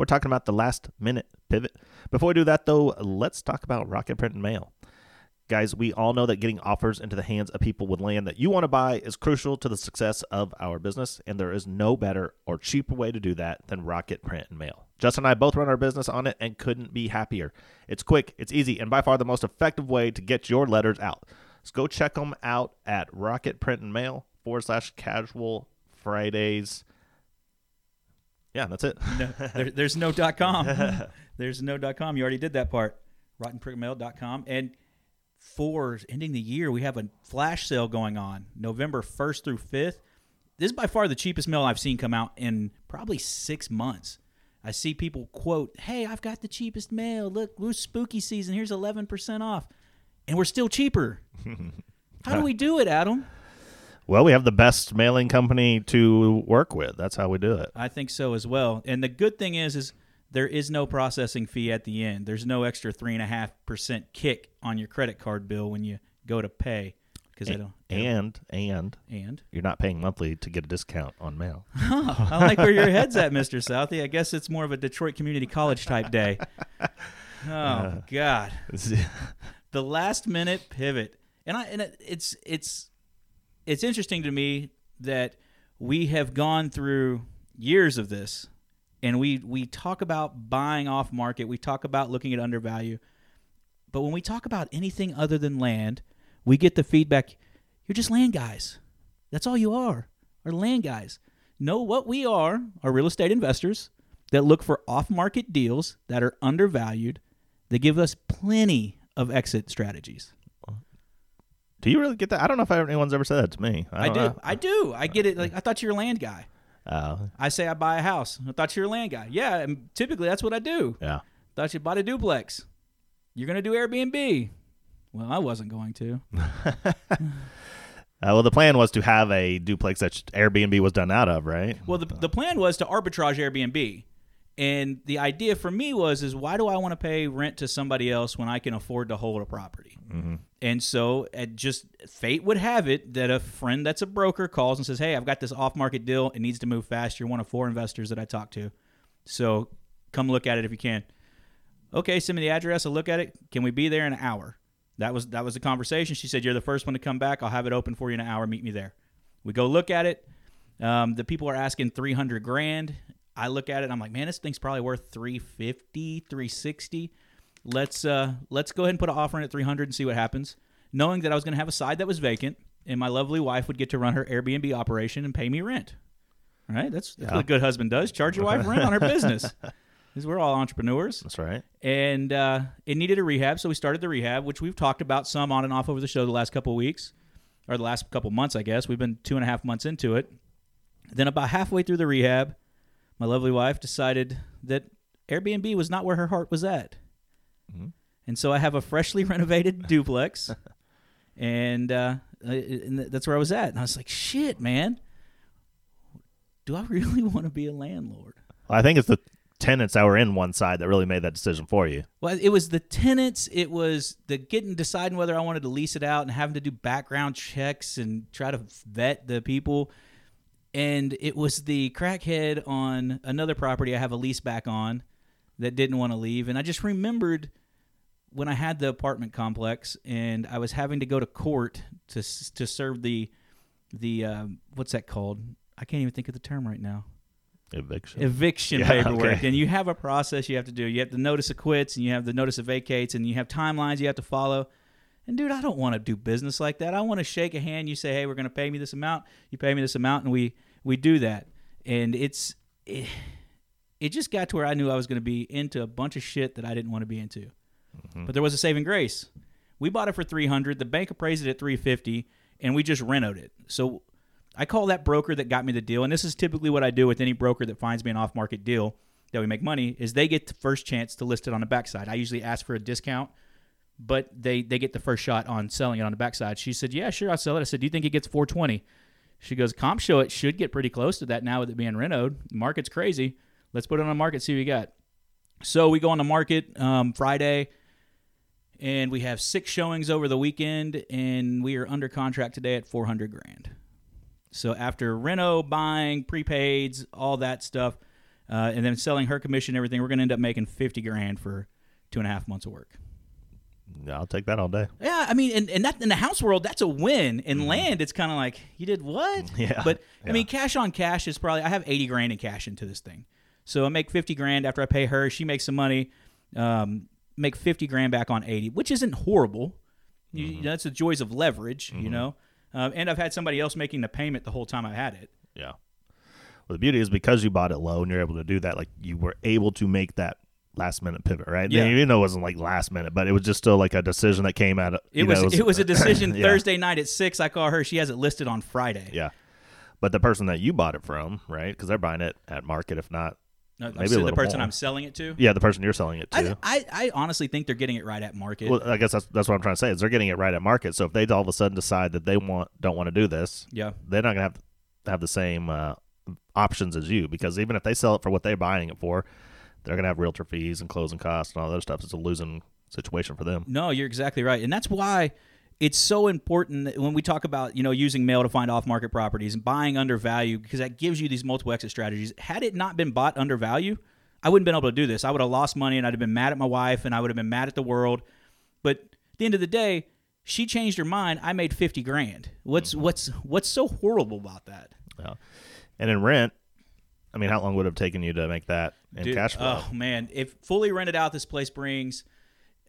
we're talking about the last minute pivot. Before we do that, though, let's talk about Rocket Print and Mail. Guys, we all know that getting offers into the hands of people with land that you want to buy is crucial to the success of our business, and there is no better or cheaper way to do that than Rocket Print and Mail. Justin and I both run our business on it and couldn't be happier. It's quick, it's easy, and by far the most effective way to get your letters out. So go check them out at Rocket Print and Mail forward slash casual Fridays. Yeah, that's it. no, there, there's no dot com. there's no dot com. You already did that part. RocketPrintMail.com. And for ending the year, we have a flash sale going on November 1st through 5th. This is by far the cheapest mail I've seen come out in probably six months. I see people quote, Hey, I've got the cheapest mail. Look, we're spooky season. Here's 11% off. And we're still cheaper. How do we do it, Adam? Well, we have the best mailing company to work with. That's how we do it. I think so as well. And the good thing is, is there is no processing fee at the end. There's no extra three and a half percent kick on your credit card bill when you go to pay because I don't. And and And you're not paying monthly to get a discount on mail. Huh, I like where your head's at, Mister Southey. I guess it's more of a Detroit Community College type day. Oh uh, God, the last minute pivot, and I and it, it's it's it's interesting to me that we have gone through years of this, and we we talk about buying off market, we talk about looking at undervalue, but when we talk about anything other than land, we get the feedback: you're just land guys. That's all you are, are land guys. No, what we are are real estate investors that look for off market deals that are undervalued. They give us plenty of exit strategies. Do you really get that? I don't know if anyone's ever said that to me. I, don't do. know. I do. I get it. Like I thought you were a land guy. Oh, I say I buy a house. I thought you were a land guy. Yeah, and typically that's what I do. yeah. Thought you bought a duplex. You're gonna do Airbnb. Well, I wasn't going to. Uh, well, the plan was to have a duplex that Airbnb was done out of, right? Well, the, the plan was to arbitrage Airbnb. And the idea for me was is why do I want to pay rent to somebody else when I can afford to hold a property? Mm-hmm. And so it just fate would have it that a friend that's a broker calls and says, "Hey, I've got this off-market deal. It needs to move fast. You're one of four investors that I talked to, so come look at it if you can." Okay, send me the address. I'll look at it. Can we be there in an hour? That was that was the conversation. She said, "You're the first one to come back. I'll have it open for you in an hour. Meet me there." We go look at it. Um, the people are asking 300 grand. I look at it. I'm like, man, this thing's probably worth 350, 360. Let's uh, let's go ahead and put an offer in at 300 and see what happens. Knowing that I was going to have a side that was vacant, and my lovely wife would get to run her Airbnb operation and pay me rent. All right, that's, that's Yeah. what a good husband does. Charge your wife rent on her business. Because we're all entrepreneurs That's right. and uh, it needed a rehab, so we started the rehab, which we've talked about some on and off over the show the last couple of weeks, or the last couple months, I guess. We've been two and a half months into it. Then about halfway through the rehab, my lovely wife decided that Airbnb was not where her heart was at, Mhm. and so I have a freshly renovated duplex, and, uh, and that's where I was at. And I was like, "Shit, man, do I really want to be a landlord?" Well, I think it's the tenants that were in one side that really made that decision for you. Well, it was the tenants. It was the getting deciding whether I wanted to lease it out and having to do background checks and try to vet the people. And it was the crackhead on another property I have a lease back on that didn't want to leave. And I just remembered when I had the apartment complex and I was having to go to court to to serve the the um, what's that called? I can't even think of the term right now. Eviction. eviction Yeah, paperwork. okay. and you have a process you have to do. You have the notice of quits and you have the notice of vacates and you have timelines you have to follow. And dude i don't want to do business like that. I want to shake a hand. You say hey we're going to pay me this amount. You pay me this amount and we we do that. And it's it, it just got to where i knew i was going to be into a bunch of shit that i didn't want to be into but there was a saving grace we bought it for 300 the bank appraised it at 350 and we just renoed it so I call that broker that got me the deal, and this is typically what I do with any broker that finds me an off-market deal. that we make money is they get the first chance to list it on the backside. I usually ask for a discount, but they they get the first shot on selling it on the backside. She said, "Yeah, sure, I'll sell it." I said, "Do you think it gets 420?" She goes, "Comp show it should get pretty close to that now with it being renoed. The market's crazy. Let's put it on the market, see what we got." So we go on the market um, Friday, and we have six showings over the weekend, and we are under contract today at 400 grand. So after reno, buying, prepaids, all that stuff, uh, and then selling her commission, everything, we're going to end up making 50 grand for two and a half months of work. Yeah, I'll take that all day. Yeah, I mean, and, and that in the house world, that's a win. In land, it's kind of like you did what? Yeah, But I mean, cash on cash is probably I have eighty grand in cash into this thing, so I make fifty grand after I pay her. She makes some money, um, make fifty grand back on eighty, which isn't horrible. You, Mm-hmm. that's the joys of leverage, you know. Um, and I've had somebody else making the payment the whole time I've had it. Yeah. Well, the beauty is because you bought it low and you're able to do that, like you were able to make that last minute pivot, right? Yeah. Even though it wasn't like last minute, but it was just still like a decision that came out of It was, know, it was a decision Yeah. Thursday night at six. I call her. She has it listed on Friday. Yeah. But the person that you bought it from, right? Because they're buying it at market, if not, No, Maybe the person more. I'm selling it to. yeah, the person you're selling it to. I, I, I honestly think they're getting it right at market. well, I guess that's that's what I'm trying to say is they're getting it right at market. So if they all of a sudden decide that they want don't want to do this, yeah. they're not gonna have have the same uh, options as you because even if they sell it for what they're buying it for, they're gonna have realtor fees and closing costs and all that stuff. It's a losing situation for them. No, you're exactly right, and that's why it's so important that when we talk about you know using mail to find off market properties and buying under value because that gives you these multiple exit strategies. Had it not been bought under value, I wouldn't have been able to do this. I would have lost money and I'd have been mad at my wife and I would have been mad at the world. But at the end of the day, she changed her mind. I made fifty grand. What's mm-hmm. what's what's so horrible about that? Yeah. And in rent, I mean, how long would it have taken you to make that in Dude, cash flow? Oh man, if fully rented out, this place brings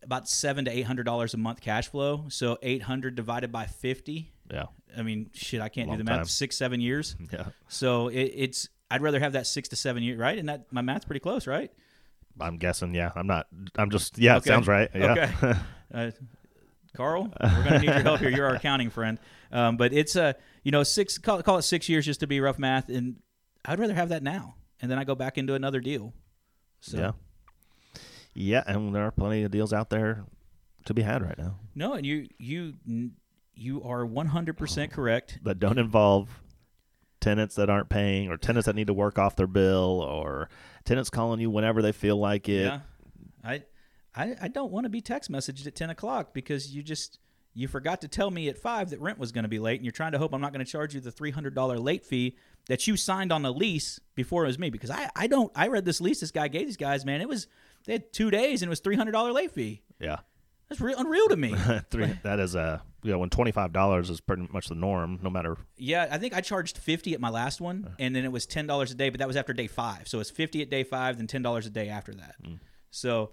about seven to eight hundred dollars a month cash flow. So eight hundred divided by fifty. Yeah. I mean, shit, I can't Long do the math. time. Six, seven years. Yeah. So it, it's. I'd rather have that six to seven years, right? And that my math's pretty close, right? I'm guessing. Yeah. I'm not. I'm just. Yeah. It Okay. sounds right. Yeah. Okay. Uh, Carl, we're gonna need your help here. You're our accounting friend. Um, but it's uh, you know, six call, call it six years just to be rough math, and I'd rather have that now, and then I go back into another deal. So Yeah. Yeah, and there are plenty of deals out there to be had right now no, and you you you are 100 percent oh, correct. that don't involve tenants that aren't paying or tenants that need to work off their bill or tenants calling you whenever they feel like it. Yeah, I, I, I don't want to be text messaged at ten o'clock because you just you forgot to tell me at five that rent was going to be late, and you're trying to hope I'm not going to charge you the three hundred dollar late fee that you signed on the lease before it was me. Because I, I don't I read this lease this guy gave these guys, man. It was they had two days and it was three hundred dollar late fee. Yeah. That's real unreal to me. Three, that is a you know when twenty five dollars is pretty much the norm, no matter. yeah, I think I charged fifty at my last one, and then it was ten dollars a day, but that was after day five. So it's fifty at day five, then ten dollars a day after that. So,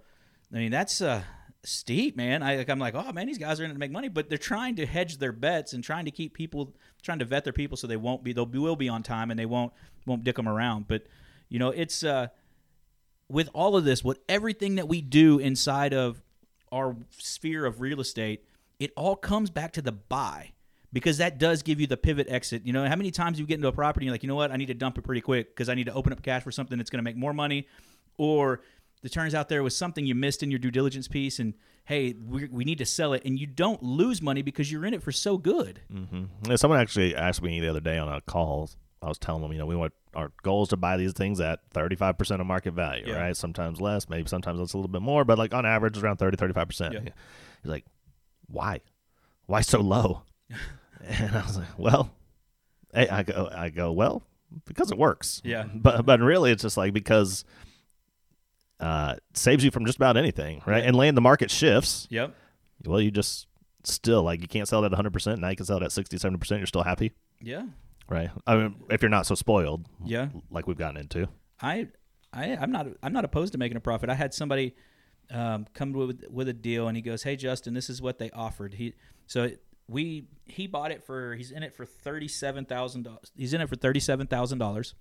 I mean, that's uh, steep, man. I like, I'm like, oh man, these guys are going to make money, but they're trying to hedge their bets and trying to keep people, trying to vet their people so they won't be, they'll be, will be on time and they won't won't dick them around. But you know, it's uh, with all of this, what everything that we do inside of our sphere of real estate, it all comes back to the buy because that does give you the pivot exit. You know, how many times you get into a property and you're like, you know what, I need to dump it pretty quick because I need to open up cash for something that's going to make more money, or it turns out there was something you missed in your due diligence piece, and hey, we, we need to sell it, and you don't lose money because you're in it for so good. Mm-hmm. Someone actually asked me the other day on a call. I was telling them, you know, we want our goal is to buy these things at 35% of market value, Yeah. right? Sometimes less, maybe sometimes it's a little bit more, but like on average, it's around 30, 35%. Yeah. He's like, why? Why so low? and I was like, well, hey, I go, I go, well, because it works. Yeah. But, but really, it's just like because uh, saves you from just about anything, right? Yeah. And land the market shifts. Yep. Well, you just still like you can't sell it at 100%. Now you can sell it at 60, 70%. You're still happy. Yeah. Right. I mean, if you're not so spoiled, Yeah. like we've gotten into. I, I, I'm not, I'm not opposed to making a profit. I had somebody um, come with with a deal, and he goes, "Hey, Justin, this is what they offered." He, so we, he bought it for, he's in it for thirty seven thousand dollars. He's in it for thirty seven thousand dollars.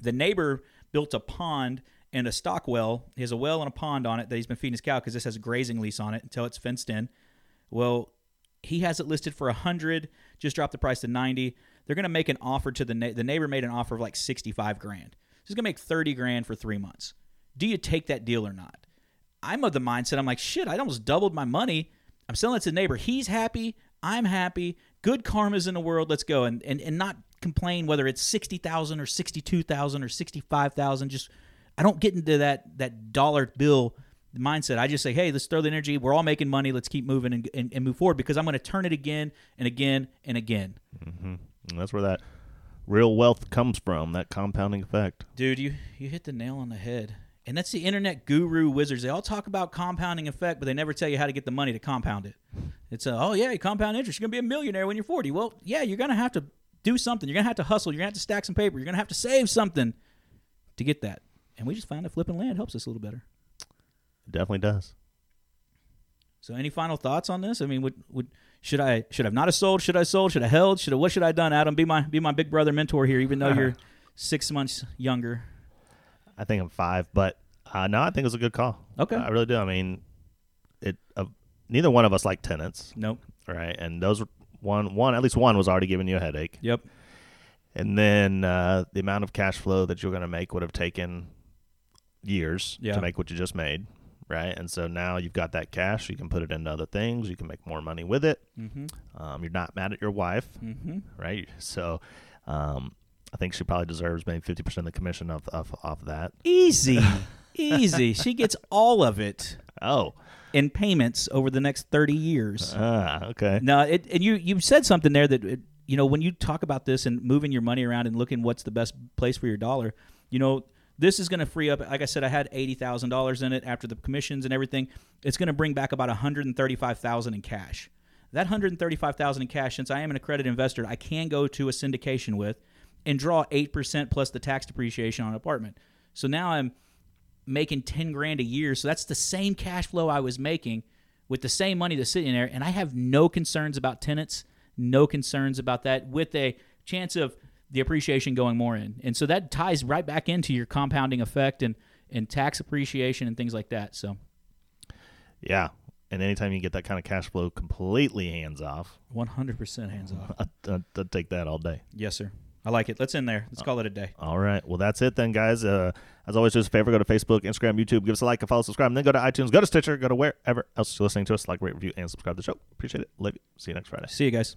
The neighbor built a pond and a stock well. He has a well and a pond on it that he's been feeding his cow because this has a grazing lease on it until it's fenced in. Well, he has it listed for a hundred. Just dropped the price to ninety. They're going to make an offer to the na- the neighbor made an offer of like sixty five grand. He's going to make thirty grand for three months. do you take that deal or not? I'm of the mindset I'm like, shit, I almost doubled my money. I'm selling it to the neighbor. He's happy. I'm happy. Good karma's in the world. Let's go. And and, and not complain whether it's sixty thousand or sixty two thousand or sixty five thousand. Just I don't get into that that dollar bill mindset. I just say, hey, let's throw the energy. We're all making money. Let's keep moving and, and, and move forward because I'm going to turn it again and again and again. Mm-hmm. And that's where that real wealth comes from, that compounding effect. Dude, you, you hit the nail on the head. And that's the internet guru wizards. They all talk about compounding effect, but they never tell you how to get the money to compound it. It's a, oh, yeah, you compound interest. You're going to be a millionaire when you're 40. Well, yeah, you're going to have to do something. You're going to have to hustle. You're going to have to stack some paper. You're going to have to save something to get that. And we just found that flipping land helps us a little better. It definitely does. So, any final thoughts on this? I mean, would would should I should I not have sold? Should I sold? Should I held? Should I what should I have done? Adam, be my be my big brother mentor here, even though you're six months younger. I think I'm five, but uh, no, I think it was a good call. Okay, I really do. I mean, it. Uh, neither one of us like tenants. Nope. Right, and those were one one at least one was already giving you a headache. Yep. And then uh, the amount of cash flow that you're going to make would have taken years Yeah. to make what you just made, right? And so now you've got that cash. You can put it into other things. You can make more money with it. Mm-hmm. Um, you're not mad at your wife, Mm-hmm. right? So um, I think she probably deserves maybe 50% of the commission of, of, off that. Easy, easy. She gets all of it Oh, in payments over the next thirty years. ah, okay. Now, it, and you you said something there that it, you know when you talk about this and moving your money around and looking what's the best place for your dollar, you know this is going to free up. Like I said, I had eighty thousand dollars in it after the commissions and everything. It's going to bring back about one hundred and thirty five thousand in cash. That hundred and thirty five thousand in cash, since I am an accredited investor, I can go to a syndication with and draw eight percent plus the tax depreciation on an apartment. So now I'm making 10 grand a year. So that's the same cash flow I was making with the same money that's sitting there. And I have no concerns about tenants, no concerns about that with a chance of the appreciation going more in. And so that ties right back into your compounding effect and, and tax appreciation and things like that. So Yeah. And anytime you get that kind of cash flow completely hands off, 100% hands off. I'd, take that all day. Yes, sir. I like it. Let's end there. Let's call it a day. All right. Well, that's it then, guys. Uh, as always, do us a favor. Go to Facebook, Instagram, YouTube. Give us a like, a follow, subscribe. And then go to iTunes, go to Stitcher, go to wherever else you're listening to us. Like, rate, review, and subscribe to the show. Appreciate it. Love you. See you next Friday. See you guys.